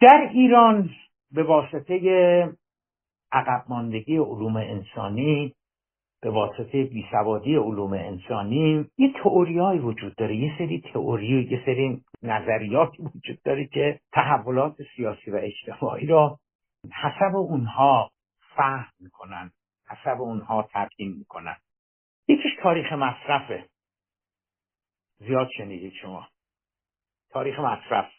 در ایران به واسطه عقب ماندگی علوم انسانی به واسطه بیسوادی علوم انسانی یه تئوریایی وجود داره. یه سری تئوری یه سری نظریاتی وجود داره که تحولات سیاسی و اجتماعی را حسب اونها فهم می‌کنن حسب اونها تبیین می‌کنن. یکیش تاریخ مصرفه. زیاد شنیدید شما. تاریخ مصرف.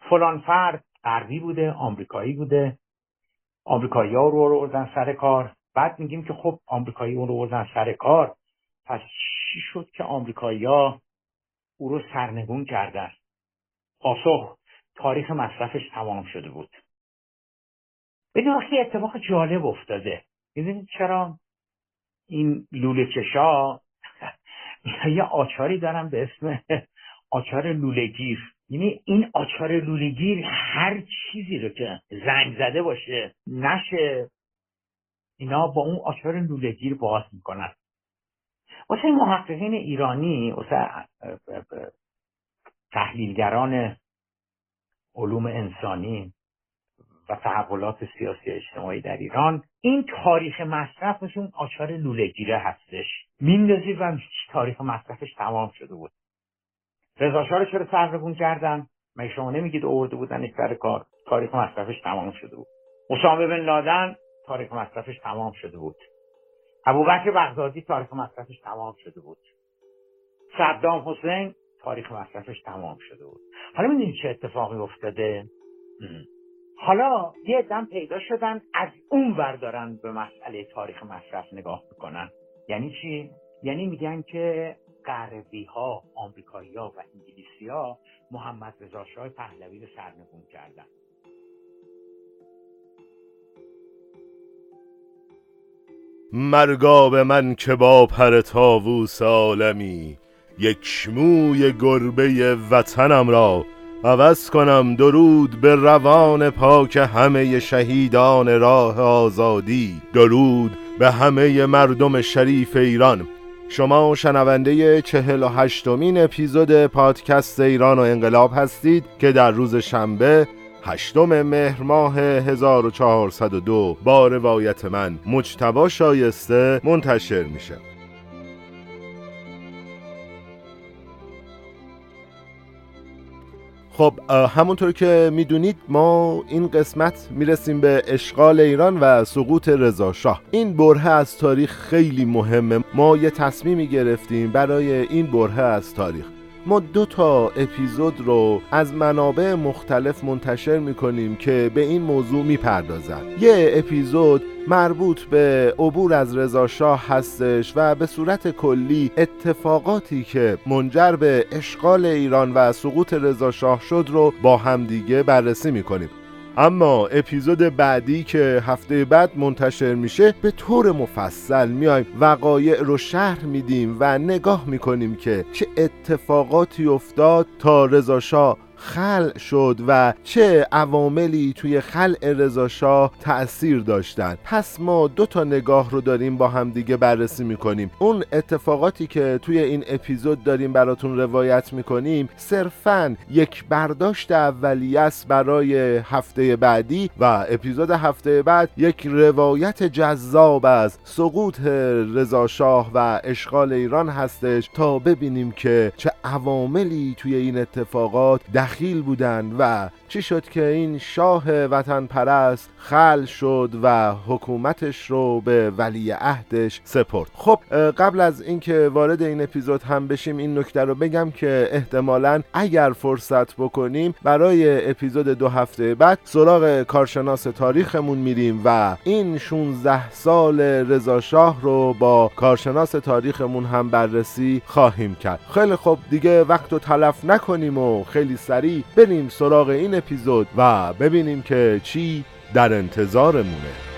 فلان فرد غربی بوده آمریکایی بوده. آمریکایی ها رو آوردن سر کار. بعد میگیم که خب آمریکایی اون رو آوردن سر کار. پس چی شد که آمریکایی ها او رو سرنگون کردن؟ پاسخ تاریخ مصرفش تمام شده بود. بدون وقتی اتفاق جالب افتاده. می‌دونید چرا؟ این لوله چشا یه آچاری دارم به اسم آچار لولهگیر یعنی این آچار لولهگیر هر چیزی رو که زنگ زده باشه نشه. اینا با اون آچار لولهگیر باز می‌کنن. واسه محققین ایرانی واسه تحلیلگران علوم انسانی و تحولات سیاسی اجتماعی در ایران این تاریخ مصرفشون آچار لولهگیره هستش. میندازید و تاریخ مصرفش تمام شده بود. رضا رو چرا سرنگون کردن؟ مگه شما نمیگید آورده بودن سر کار تاریخ مصرفش تمام شده بود؟ اسامه بن لادن تاریخ مصرفش تمام شده بود. ابوبکر بغدادی تاریخ مصرفش تمام شده بود. صدام حسین تاریخ مصرفش تمام شده بود. حالا می‌دونید چه اتفاقی افتاده؟ حالا یه دم پیدا شدن از اون بردارن به مسئله تاریخ مصرف نگاه می‌کنن. یعنی چی؟ یعنی میگن که غربی ها آمریکایی ها و انگلیسی ها محمد رضا شاه پهلوی رو سرنگون کردن. مرگا به من که با پر تاووس عالمی یک موی گربه وطنم را عوض کنم درود به روان پاک همه شهیدان راه آزادی درود به همه مردم شریف ایران. شما شنونده چهل و هشتمین اپیزود پادکست ایران و انقلاب هستید که در روز شنبه هشتم مهر ماه 1402 با روایت من مجتبا شایسته منتشر میشه. خب همونطور که می‌دونید ما این قسمت می‌رسیم به اشغال ایران و سقوط رضاشاه این بره از تاریخ خیلی مهمه. ما یه تصمیمی گرفتیم برای این بره از تاریخ. ما دو تا اپیزود رو از منابع مختلف منتشر می‌کنیم که به این موضوع می‌پردازن. یه اپیزود مربوط به عبور از رضاشاه هستش و به صورت کلی اتفاقاتی که منجر به اشغال ایران و سقوط رضاشاه شد رو با همدیگه بررسی می‌کنیم. اما اپیزود بعدی که هفته بعد منتشر میشه به طور مفصل میایم وقایع رو شهر میدیم و نگاه می‌کنیم که چه اتفاقاتی افتاد تا رضاشاه خلع شد و چه عواملی توی خلع رضاشاه تأثیر داشتند پس ما دو تا نگاه رو داریم با هم دیگه بررسی می‌کنیم. اون اتفاقاتی که توی این اپیزود داریم براتون روایت می‌کنیم صرفا یک برداشت اولیه است برای هفته بعدی و اپیزود هفته بعد یک روایت جذاب از سقوط رضاشاه و اشغال ایران هستش تا ببینیم که چه عواملی توی این اتفاقات دخیل بودند و چی شد که این شاه وطن پرست خل شد و حکومتش رو به ولی عهدش سپرد؟ خب قبل از اینکه وارد این اپیزود هم بشیم این نکته رو بگم که احتمالا اگر فرصت بکنیم برای اپیزود دو هفته بعد سراغ کارشناس تاریخمون میریم و این 16 سال رضا شاه رو با کارشناس تاریخمون هم بررسی خواهیم کرد. خیلی خب دیگه وقت رو تلف نکنیم و خیلی سریع بریم سراغ این اپیزود و ببینیم که چی در انتظارمونه.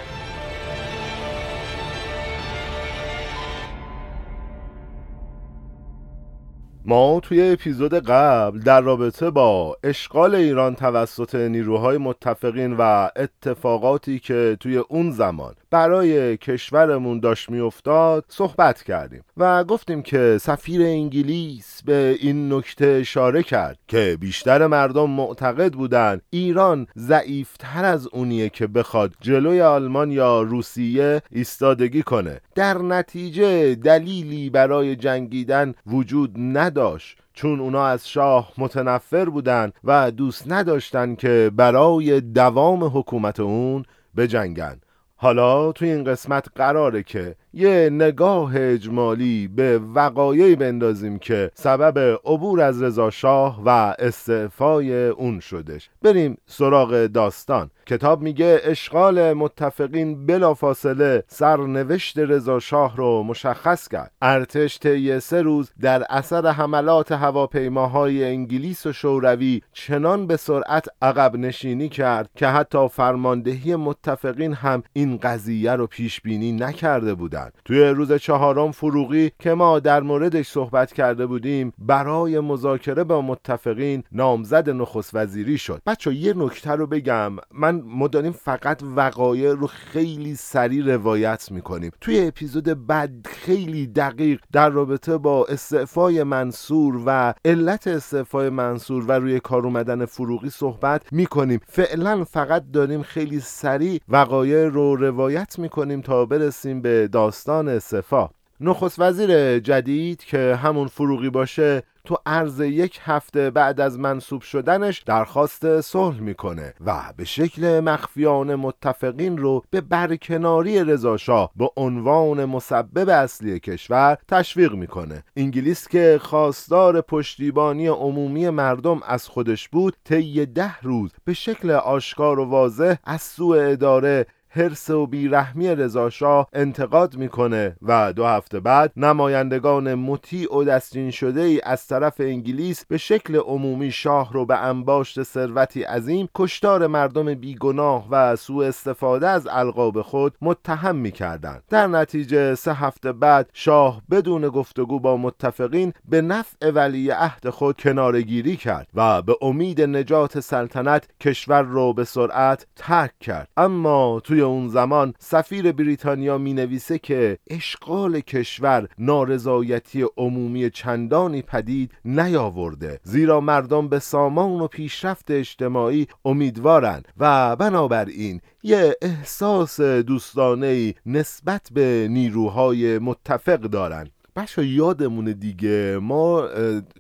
ما توی اپیزود قبل در رابطه با اشغال ایران توسط نیروهای متفقین و اتفاقاتی که توی اون زمان برای کشورمون داشت میافتاد صحبت کردیم و گفتیم که سفیر انگلیس به این نکته اشاره کرد که بیشتر مردم معتقد بودند ایران ضعیفتر از اونیه که بخواد جلوی آلمان یا روسیه ایستادگی کنه. در نتیجه دلیلی برای جنگیدن وجود نداشت چون اونا از شاه متنفر بودند و دوست نداشتند که برای دوام حکومت اون بجنگن. حالا توی این قسمت قراره که یه نگاه اجمالی به وقایعی بندازیم که سبب عبور از رضا شاه و استعفای اون شدش. بریم سراغ داستان. کتاب میگه اشغال متفقین بلافاصله سرنوشت رضا شاه رو مشخص کرد. ارتش طی سه روز در اثر حملات هواپیماهای انگلیس و شوروی چنان به سرعت عقب نشینی کرد که حتی فرماندهی متفقین هم این قضیه رو پیش بینی نکرده بودند توی روز چهارم فروغی که ما در موردش صحبت کرده بودیم برای مذاکره با متفقین نامزد نخست وزیری شد. بچه یه نکته رو بگم. من ما داریم فقط وقایع رو خیلی سریع روایت می‌کنیم. توی اپیزود بعد خیلی دقیق در رابطه با استعفای منصور و علت استعفای منصور و روی کار اومدن فروغی صحبت می‌کنیم. فعلا فقط داریم خیلی سریع وقایع رو روایت می‌کنیم تا برسیم به داستان. استعفا نخست وزیر جدید که همون فروغی باشه تو عرض یک هفته بعد از منصوب شدنش درخواست صلح می‌کنه و به شکل مخفیانه متفقین رو به برکناری رضاشاه به عنوان مسبب اصلی کشور تشویق می‌کنه. انگلیس که خواستار پشتیبانی عمومی مردم از خودش بود طی ده روز به شکل آشکار و واضح از سوء اداره حرس و بیرحمی رضاشاه انتقاد می‌کنه و دو هفته بعد نمایندگان مطیع و دستین شده ای از طرف انگلیس به شکل عمومی شاه رو به انباشت ثروتی عظیم کشتار مردم بیگناه و سوء استفاده از القاب خود متهم می‌کردند. در نتیجه سه هفته بعد شاه بدون گفتگو با متفقین به نفع ولی عهد خود کنارگیری کرد و به امید نجات سلطنت کشور رو به سرعت ترک کرد. اما توی اون زمان سفیر بریتانیا می نویسه که اشغال کشور نارضایتی عمومی چندانی پدید نیاورده. زیرا مردم به سامان و پیشرفت اجتماعی امیدوارند و بنابراین یه احساس دوستانه نسبت به نیروهای متفق دارند. بچه یادمونه دیگه. ما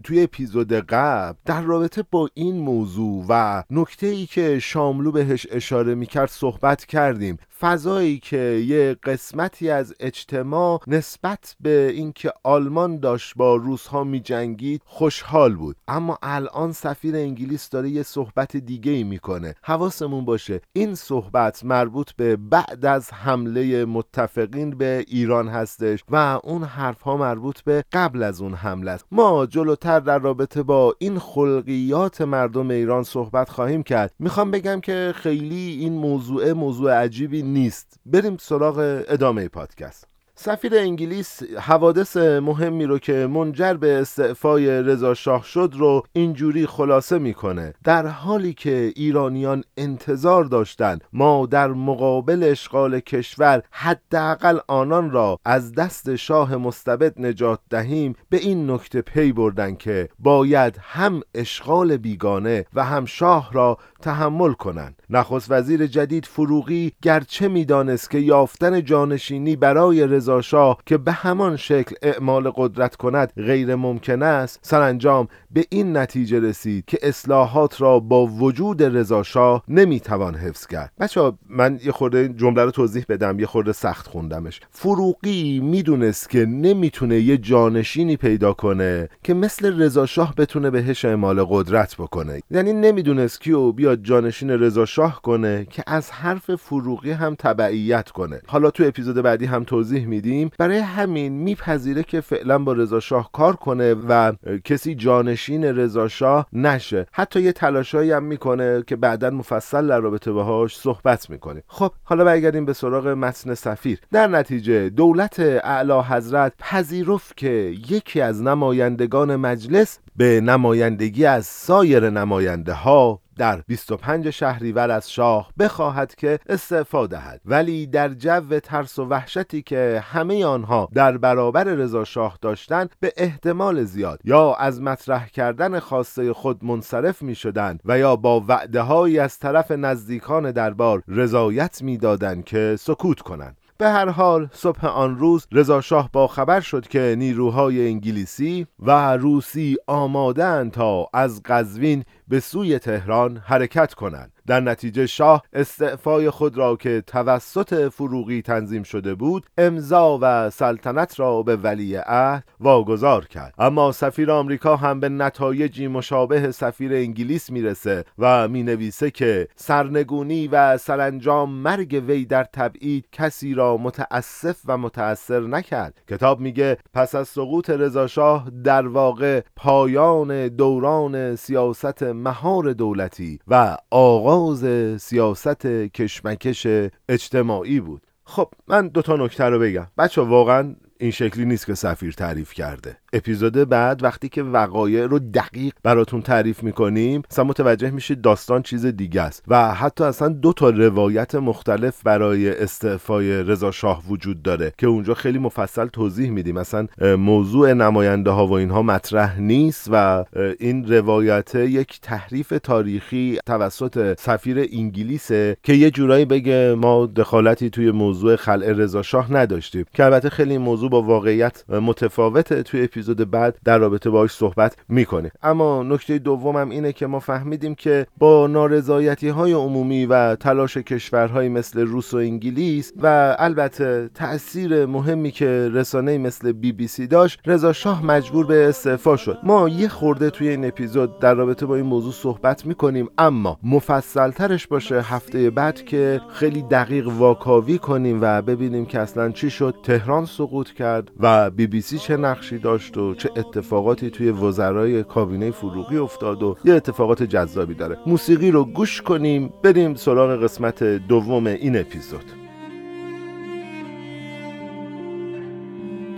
توی اپیزود قبل در رابطه با این موضوع و نکته ای که شاملو بهش اشاره می‌کرد صحبت کردیم. فضایی که یه قسمتی از اجتماع نسبت به اینکه آلمان داشت با روسها می جنگید خوشحال بود. اما الان سفیر انگلیس داره یه صحبت دیگه ای می‌کنه. حواسمون باشه این صحبت مربوط به بعد از حمله متفقین به ایران هستش و اون حرف ها مربوط به قبل از اون حمله است. ما جلوتر در رابطه با این خلقیات مردم ایران صحبت خواهیم کرد. می‌خوام بگم که خیلی این موضوع موضوع عجیبی نیست. بریم سراغ ادامه پادکست. سفیر انگلیس حوادث مهمی رو که منجر به استعفای رضا شاه شد رو اینجوری خلاصه می‌کنه. در حالی که ایرانیان انتظار داشتند ما در مقابل اشغال کشور حداقل آنان را از دست شاه مستبد نجات دهیم به این نکته پی بردن که باید هم اشغال بیگانه و هم شاه را تحمل کنند. نخست وزیر جدید فروغی گرچه می‌دانست که یافتن جانشینی برای رضا شاه که به همان شکل اعمال قدرت کند غیر ممکن است سرانجام به این نتیجه رسید که اصلاحات را با وجود رضا شاه نمی‌توان حفظ کرد. بچه من یه خورده جمله رو توضیح بدم یه خورده سخت خوندمش. فروغی می‌دونست که نمی‌تونه یه جانشینی پیدا کنه که مثل رضا شاه بتونه بهش اعمال قدرت بکنه. یعنی نمی‌دونست کیو بیاد جانشین رضا شاه کنه که از حرف فروغی هم تبعیت کنه. حالا تو اپیزود بعدی هم توضیح میدیم. برای همین میپذیره که فعلا با رضا شاه کار کنه و کسی جانشین رضا شاه نشه. حتی یه تلاشایی هم می‌کنه که بعدا مفصل در رابطه باهاش صحبت می‌کنه. خب حالا برگردیم به سراغ متن سفیر. در نتیجه دولت اعلی حضرت پذیرفت که یکی از نمایندگان مجلس به نمایندگی از سایر نماینده ها در 25 شهریور از شاه بخواهد که استعفا دهد. ولی در جو ترس و وحشتی که همه آنها در برابر رضا شاه داشتند به احتمال زیاد یا از مطرح کردن خواسته خود منصرف می شدند و یا با وعده از طرف نزدیکان دربار رضایت می‌دادند که سکوت کنند. به هر حال صبح آن روز رضا شاه با خبر شد که نیروهای انگلیسی و روسی آمادن تا از قزوین به سوی تهران حرکت کنند. در نتیجه شاه استعفای خود را که توسط فروغی تنظیم شده بود امضا و سلطنت را به ولی عهد واگذار کرد. اما سفیر آمریکا هم به نتایجی مشابه سفیر انگلیس می‌رسه و می‌نویسه که سرنگونی و سرانجام مرگ وی در تبعید کسی را متاسف و متأثر نکرد. کتاب میگه پس از سقوط رضاشاه در واقع پایان دوران سیاست مهار دولتی و آغاز سیاست کشمکش اجتماعی بود. خب من دو تا نکته رو بگم. بچه واقعا این شکلی نیست که سفیر تعریف کرده. اپیزود بعد وقتی که وقایع رو دقیق براتون تعریف می‌کنیم اصلا متوجه میشید داستان چیز دیگه است و حتی اصلا دو تا روایت مختلف برای استعفای رضا شاه وجود داره که اونجا خیلی مفصل توضیح میدیم. اصلا موضوع نماینده ها و اینها مطرح نیست و این روایت یک تحریف تاریخی توسط سفیر انگلیسه که یه جورایی بگه ما دخالتی توی موضوع خلع رضا شاه نداشتیم. که البته خیلی موضوع با واقعیت متفاوته توی اپیزود بعد در رابطه باهاش صحبت می‌کنه. اما نکته دومم اینه که ما فهمیدیم که با نارضایتی های عمومی و تلاش کشورهایی مثل روس و انگلیس و البته تاثیر مهمی که رسانه مثل بی بی سی داشت رضا شاه مجبور به استعفا شد. ما یه خورده توی این اپیزود در رابطه با این موضوع صحبت می‌کنیم اما مفصل ترش باشه هفته بعد که خیلی دقیق واکاوی کنیم و ببینیم که اصلا چی شد. تهران سقوط کرد و بی بی سی چه نقشی داشت و چه اتفاقاتی توی وزرای کابینه فروغی افتاد و یه اتفاقات جذابی داره. موسیقی رو گوش کنیم بریم سراغ قسمت دوم این اپیزود.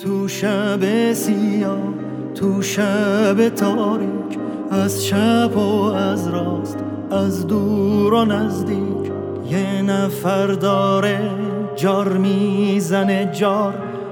تو شب سیاه تو شب تاریک از شب و از راست از دور و نزدیک یه نفر داره جار می‌زنه جار.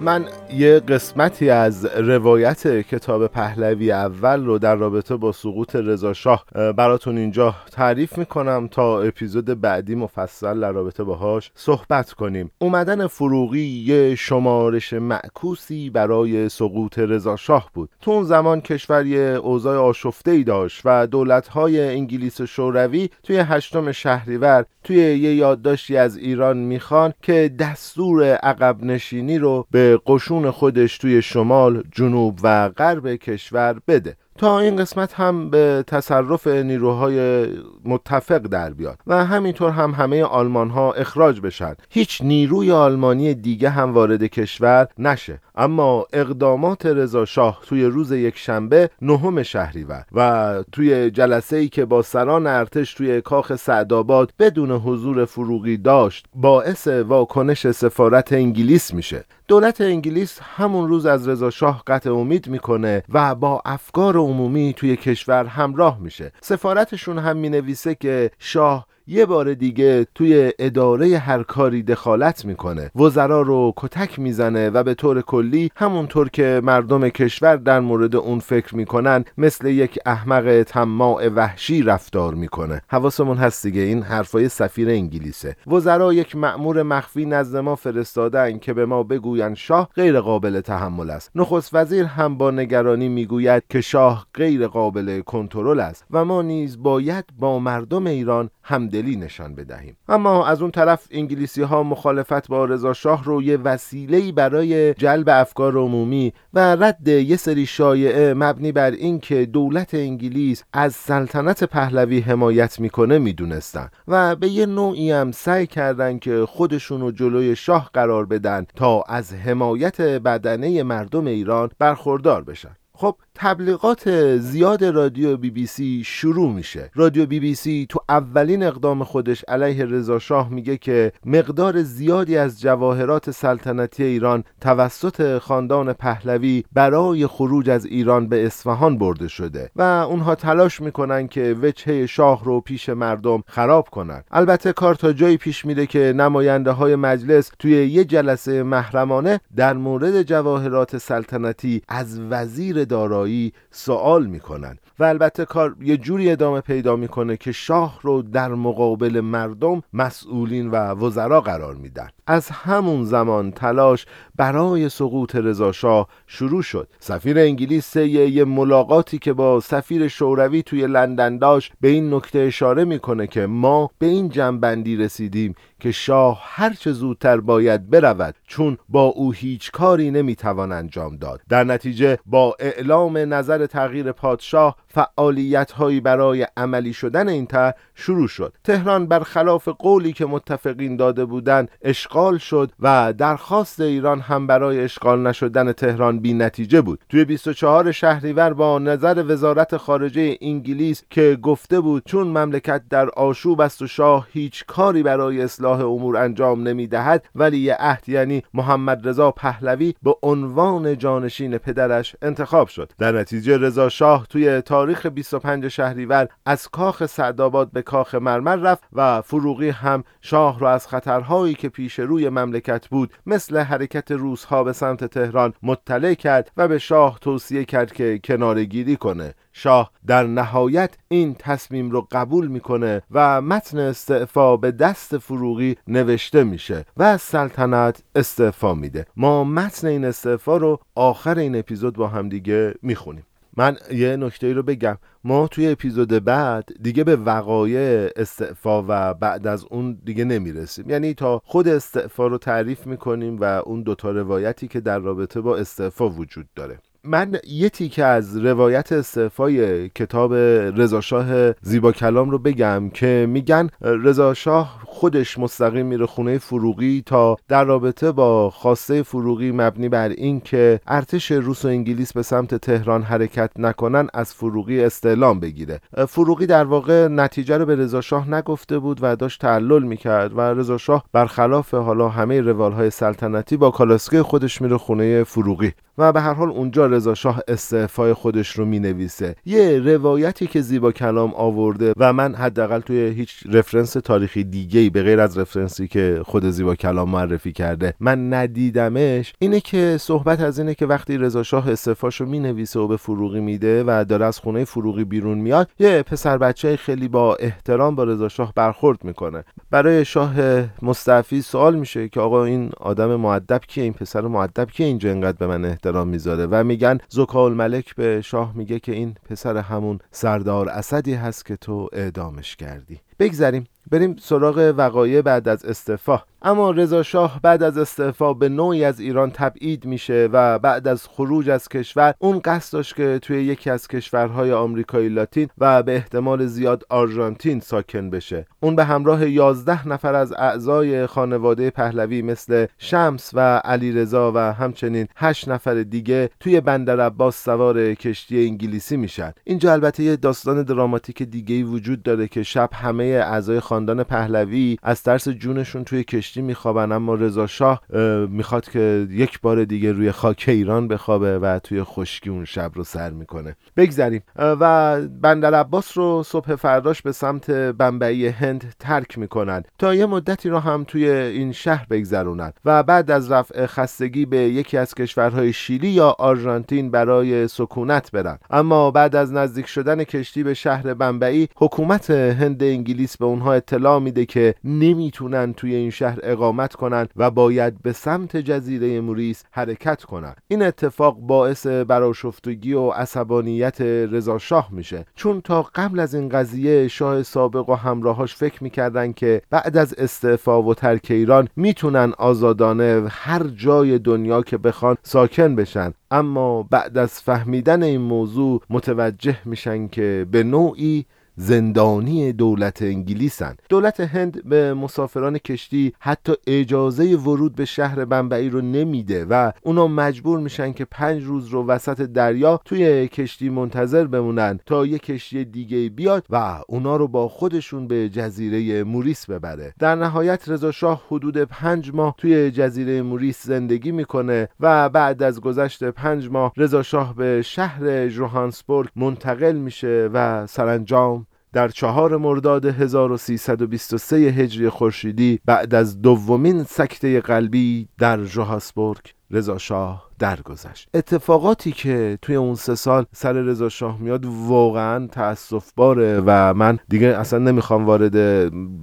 من یه قسمتی از روایت کتاب پهلوی اول رو در رابطه با سقوط رضا شاه براتون اینجا تعریف می‌کنم تا اپیزود بعدی مفصل در رابطه باهاش صحبت کنیم. اومدن فروغی یه شمارش معکوسی برای سقوط رضا شاه بود. تو اون زمان کشور یه اوضاع آشفته ای داشت و دولت‌های انگلیس و شوروی توی هشتم شهریور توی یه یادداشتی از ایران می‌خوان که دستور عقب نشینی رو به قشون خودش توی شمال، جنوب و غرب کشور بده. تا این قسمت هم به تصرف نیروهای متفق در بیاد و همینطور هم همه آلمان ها اخراج بشن. هیچ نیروی آلمانی دیگه هم وارد کشور نشه. اما اقدامات رضا شاه توی روز یک شنبه نهم شهریور و توی جلسه ای که با سران ارتش توی کاخ سعدآباد بدون حضور فروغی داشت باعث واکنش سفارت انگلیس میشه. دولت انگلیس همون روز از رضا شاه قطع امید می‌کنه و با افکار عمومی توی کشور همراه میشه. سفارتشون هم می‌نویسه که شاه یه بار دیگه توی اداره هر کاری دخالت می‌کنه. وزرا رو کتک می‌زنه و به طور کلی همونطور که مردم کشور در مورد اون فکر می‌کنن مثل یک احمق طماع وحشی رفتار می‌کنه. حواسمون هست دیگه این حرفای سفیر انگلیسه. وزرا یک مأمور مخفی نزد ما فرستادن که به ما بگویند شاه غیر قابل تحمل است. نخست وزیر هم با نگرانی می‌گوید که شاه غیر قابل کنترل است و ما نیز باید با مردم ایران همدلی نشان بدهیم. اما از اون طرف انگلیسی ها مخالفت با رضا شاه رو یه وسیله برای جلب افکار عمومی و رد یه سری شایعه مبنی بر اینکه دولت انگلیس از سلطنت پهلوی حمایت می‌کنه می‌دونستن و به یه نوعی هم سعی کردن که خودشون رو جلوی شاه قرار بدن تا از حمایت بدنه مردم ایران برخوردار بشن. خب تبلیغات زیاد رادیو بی بی سی شروع میشه. رادیو بی بی سی تو اولین اقدام خودش علیه رضا شاه میگه که مقدار زیادی از جواهرات سلطنتی ایران توسط خاندان پهلوی برای خروج از ایران به اصفهان برده شده و اونها تلاش می‌کنن که وجهه شاه رو پیش مردم خراب کنن. البته کار تا جایی پیش میره که نماینده های مجلس توی یه جلسه محرمانه در مورد جواهرات سلطنتی از وزیر دارایی سوال می‌کنن. و البته کار یه جوری ادامه پیدا می‌کنه که شاه رو در مقابل مردم مسئولین و وزرا قرار میدن. از همون زمان تلاش برای سقوط رضاشاه شروع شد. سفیر انگلیس یه ملاقاتی که با سفیر شوروی توی لندن داشت به این نکته اشاره می‌کنه که ما به این جنبندی رسیدیم که شاه هرچه زودتر باید برود چون با او هیچ کاری نمی‌توان انجام داد. در نتیجه با اعلام نظر تغییر پادشاه فعالیت هایی برای عملی شدن این طرح شروع شد. تهران برخلاف قولی که متفقین داده بودند اشغال شد و درخواست ایران هم برای اشغال نشدن تهران بی نتیجه بود. توی 24 شهریور با نظر وزارت خارجه انگلیس که گفته بود چون مملکت در آشوب است و شاه هیچ کاری برای اصلاح امور انجام نمی دهد ولی عهد یعنی محمد رضا پهلوی به عنوان جانشین پدرش انتخاب شد. در نتیجه رضا شاه توی تاریخ 25 شهریور از کاخ سعدآباد به کاخ مرمر رفت و فروغی هم شاه را از خطرهایی که پیش روی مملکت بود مثل حرکت روزها به سمت تهران مطلع کرد و به شاه توصیه کرد که کنارگیری کنه. شاه در نهایت این تصمیم رو قبول می‌کنه و متن استعفا به دست فروغی نوشته میشه و از سلطنت استعفا میده. ما متن این استعفا رو آخر این اپیزود با همدیگه می‌خونیم. من یه نکته ای رو بگم. ما توی اپیزود بعد دیگه به وقایع استعفا و بعد از اون دیگه نمی‌رسیم. یعنی تا خود استعفا رو تعریف می‌کنیم و اون دوتا روایتی که در رابطه با استعفا وجود داره. من یه تیکه از روایت استعفای کتاب رضاشاه زیبا کلام رو بگم که میگن رضاشاه خودش مستقیم میره خونه فروغی تا در رابطه با خواسته فروغی مبنی بر این که ارتش روس و انگلیس به سمت تهران حرکت نکنن از فروغی استعلام بگیره. فروغی در واقع نتیجه رو به رضاشاه نگفته بود و داشت تعلل می‌کرد و رضاشاه برخلاف حالا همه روالهای سلطنتی با کالاسکه خودش میره خونه فروغی. و به هر حال اونجا رضا شاه استعفای خودش رو می نویسه یه روایتی که زیبا کلام آورده و من حداقل توی هیچ رفرنس تاریخی دیگه به غیر از رفرنسی که خود زیبا کلام معرفی کرده من ندیدمش اینه که صحبت از اینه که وقتی رضا شاه استعفاشو می نویسه و به فروغی میده و داره از خونه فروغی بیرون میاد یه پسر بچه خیلی با احترام با رضا شاه برخورد می‌کنه. برای شاه مستعفی سوال میشه که آقا این آدم معدب کیه؟ این پسر معدب کیه اینجا انقدر به من احترام می‌ذاره و میگن زکال ملک به شاه میگه که این پسر همون سردار اسدی هست که تو اعدامش کردی. بگذریم بریم سراغ وقایع بعد از استعفا اما رضا شاه بعد از استعفا به نوعی از ایران تبعید میشه و بعد از خروج از کشور اون قصد داشت که توی یکی از کشورهای آمریکای لاتین و به احتمال زیاد آرژانتین ساکن بشه. اون به همراه 11 نفر از اعضای خانواده پهلوی مثل شمس و علی رضا و همچنین 8 نفر دیگه توی بندر عباس سوار کشتی انگلیسی میشن. اینجا البته یه داستان دراماتیک دیگه وجود داره که شب همه اعضای خاندان پهلوی از ترس جونشون توی کشتی کشتی میخوابن اما رضا شاه می‌خواد که یک بار دیگه روی خاک ایران بخوابه و توی خشکی اون شب رو سر می‌کنه. بگذریم. و بندر عباس رو صبح فرداش به سمت بمبئی هند ترک می‌کنن تا یه مدتی رو هم توی این شهر بگذرونن. و بعد از رفع خستگی به یکی از کشورهای شیلی یا آرژانتین برای سکونت برن. اما بعد از نزدیک شدن کشتی به شهر بمبئی حکومت هند انگلیس به اونها اطلاع میده که نمی‌تونن توی این شهر اقامت کنن و باید به سمت جزیره موریس حرکت کنن این اتفاق باعث براشفتگی و عصبانیت رضا شاه میشه. چون تا قبل از این قضیه شاه سابق و همراهاش فکر می‌کردن که بعد از استعفا و ترک ایران می‌تونن آزادانه هر جای دنیا که بخوان ساکن بشن. اما بعد از فهمیدن این موضوع متوجه میشن که به نوعی زندانی دولت انگلیسن. دولت هند به مسافران کشتی حتی اجازه ورود به شهر بمبئی رو نمیده و اونا مجبور میشن که پنج روز رو وسط دریا توی کشتی منتظر بمونن تا یه کشتی دیگه بیاد و اونا رو با خودشون به جزیره موریس ببره. در نهایت رضا شاه حدود پنج ماه توی جزیره موریس زندگی می‌کنه و بعد از گذشت پنج ماه رضا شاه به شهر جوهانسبورگ منتقل میشه و سرانجام در چهار مرداد 1323 هجری خورشیدی بعد از دومین سکته قلبی در جوهاسبورگ رضا شاه درگذشت. اتفاقاتی که توی اون سه سال سر رضا شاه میاد واقعا تاسف باره و من دیگه اصلا نمی‌خوام وارد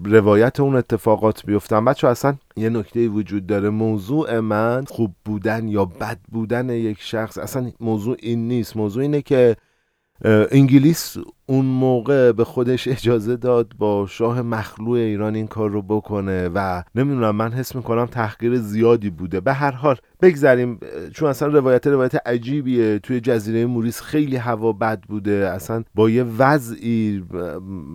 روایت اون اتفاقات بیفتم. بچه اصلا یه نکته وجود داره. موضوع من خوب بودن یا بد بودن یک شخص اصلا موضوع این نیست. موضوع اینه که انگلیس اون موقع به خودش اجازه داد با شاه مخلوع ایران این کار رو بکنه و نمی‌دونم من حس می‌کنم تحقیر زیادی بوده. به هر حال بگذریم. چون اصلا روایت روایت عجیبیه. توی جزیره موریس خیلی هوا بد بوده. اصلا با یه وضعی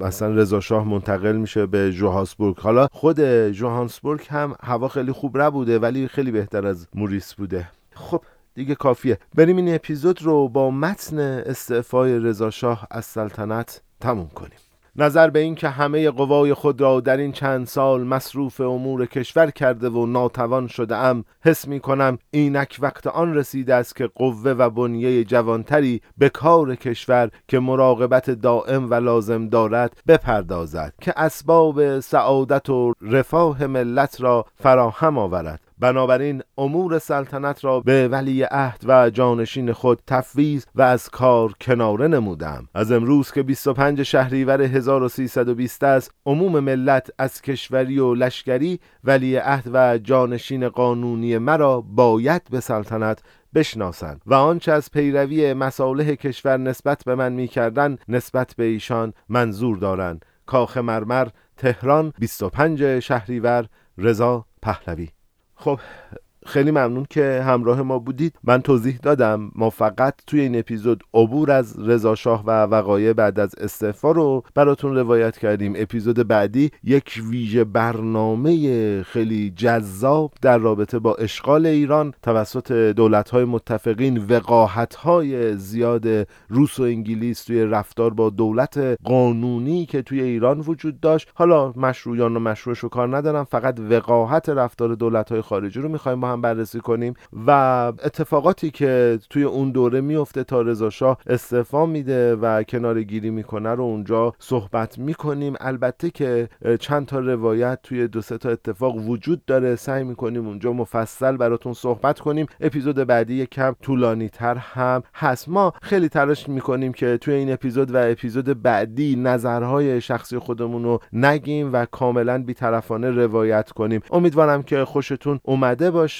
مثلا رضا شاه منتقل میشه به جوهانسبورگ. حالا خود جوهانسبورگ هم هوا خیلی خوب نبوده ولی خیلی بهتر از موریس بوده. خب دیگه کافیه. بریم این اپیزود رو با متن استعفای رضاشاه از سلطنت تموم کنیم. نظر به اینکه همه قوای خود را در این چند سال مصروف امور کشور کرده و ناتوان شده ام حس می کنم اینک وقت آن رسیده است که قوه و بنیه جوانتری به کار کشور که مراقبت دائم و لازم دارد بپردازد که اسباب سعادت و رفاه ملت را فراهم آورد. بنابراین امور سلطنت را به ولی عهد و جانشین خود تفویض و از کار کناره نمودم. از امروز که 25 شهریور 1320 است عموم ملت از کشوری و لشکری ولی عهد و جانشین قانونی مرا باید به سلطنت بشناسند و آنچه از پیروی مصالح کشور نسبت به من می‌کردن نسبت به ایشان منظور دارند. کاخ مرمر تهران 25 شهریور رضا پهلوی. خب خیلی ممنون که همراه ما بودید. من توضیح دادم ما فقط توی این اپیزود عبور از رضا شاه و وقایع بعد از استعفا رو براتون روایت کردیم. اپیزود بعدی یک ویژه برنامه خیلی جذاب در رابطه با اشغال ایران توسط دولت‌های متفقین وقاحت‌های زیاد روس و انگلیس توی رفتار با دولت قانونی که توی ایران وجود داشت. حالا مشروعیان و مشروعش رو کار ندارم فقط وقاحت رفتار دولت‌های خارجی رو می‌خوایم هم بررسی کنیم و اتفاقاتی که توی اون دوره میفته تا رضا شاه استعفا میده و کنار گیری می‌کنه رو اونجا صحبت می‌کنیم. البته که چند تا روایت توی دو سه تا اتفاق وجود داره. سعی می‌کنیم اونجا مفصل براتون صحبت کنیم. اپیزود بعدی یکم طولانی تر هم هست. ما خیلی تلاش می‌کنیم که توی این اپیزود و اپیزود بعدی نظرهای شخصی خودمون رو نگیم و کاملا بیطرفانه روایت کنیم. امیدوارم که خوشتون اومده باشه.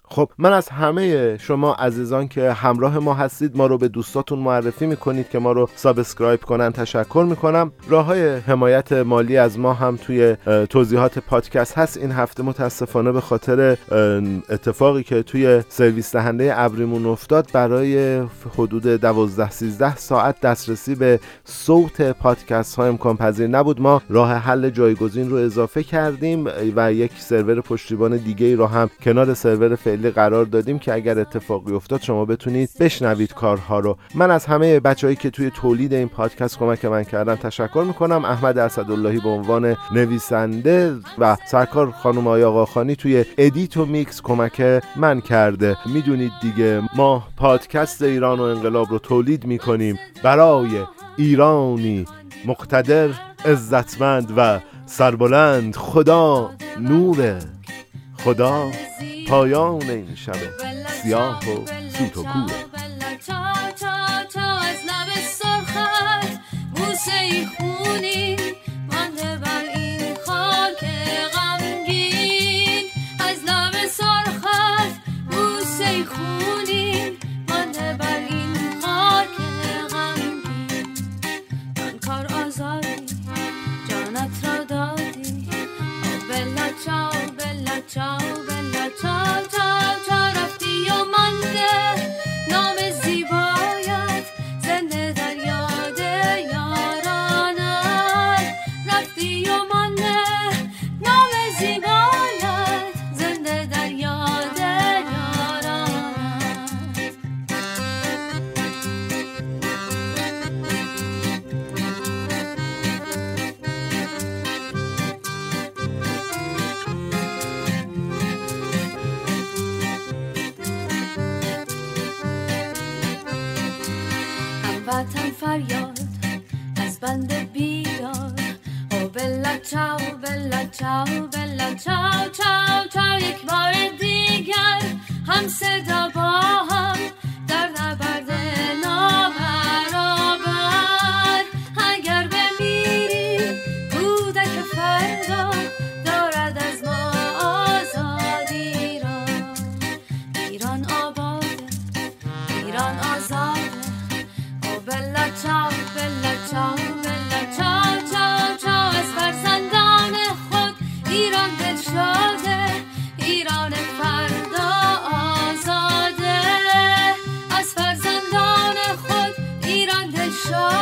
خب من از همه شما عزیزان که همراه ما هستید ما رو به دوستاتون معرفی می‌کنید که ما رو subscribe کنن تشکر می‌کنم. راه های حمایت مالی از ما هم توی توضیحات پادکست هست. این هفته متاسفانه به خاطر اتفاقی که توی سرویس دهنده ابریمون افتاد برای حدود 12 13 ساعت دسترسی به صوت پادکست ها امکان پذیر نبود. ما راه حل جایگزین رو اضافه کردیم و یک سرور پشتیبان دیگه ای رو هم کنار سرور فعلی ملی قرار دادیم که اگر اتفاقی افتاد شما بتونید بشنوید کارها رو. من از همه بچههایی که توی تولید این پادکست کمک من کردن تشکر می‌کنم. احمد اسداللهی به عنوان نویسنده و سرکار خانم آقا خانی توی edit و میکس کمک من کرده. می‌دونید دیگه ما پادکست ایران و انقلاب رو تولید می‌کنیم برای ایرانی مقتدر عزتمند و سربلند. خدا نوره. خدا پایان این شب سیاه و سوت و کوره خونی Mario. آزادی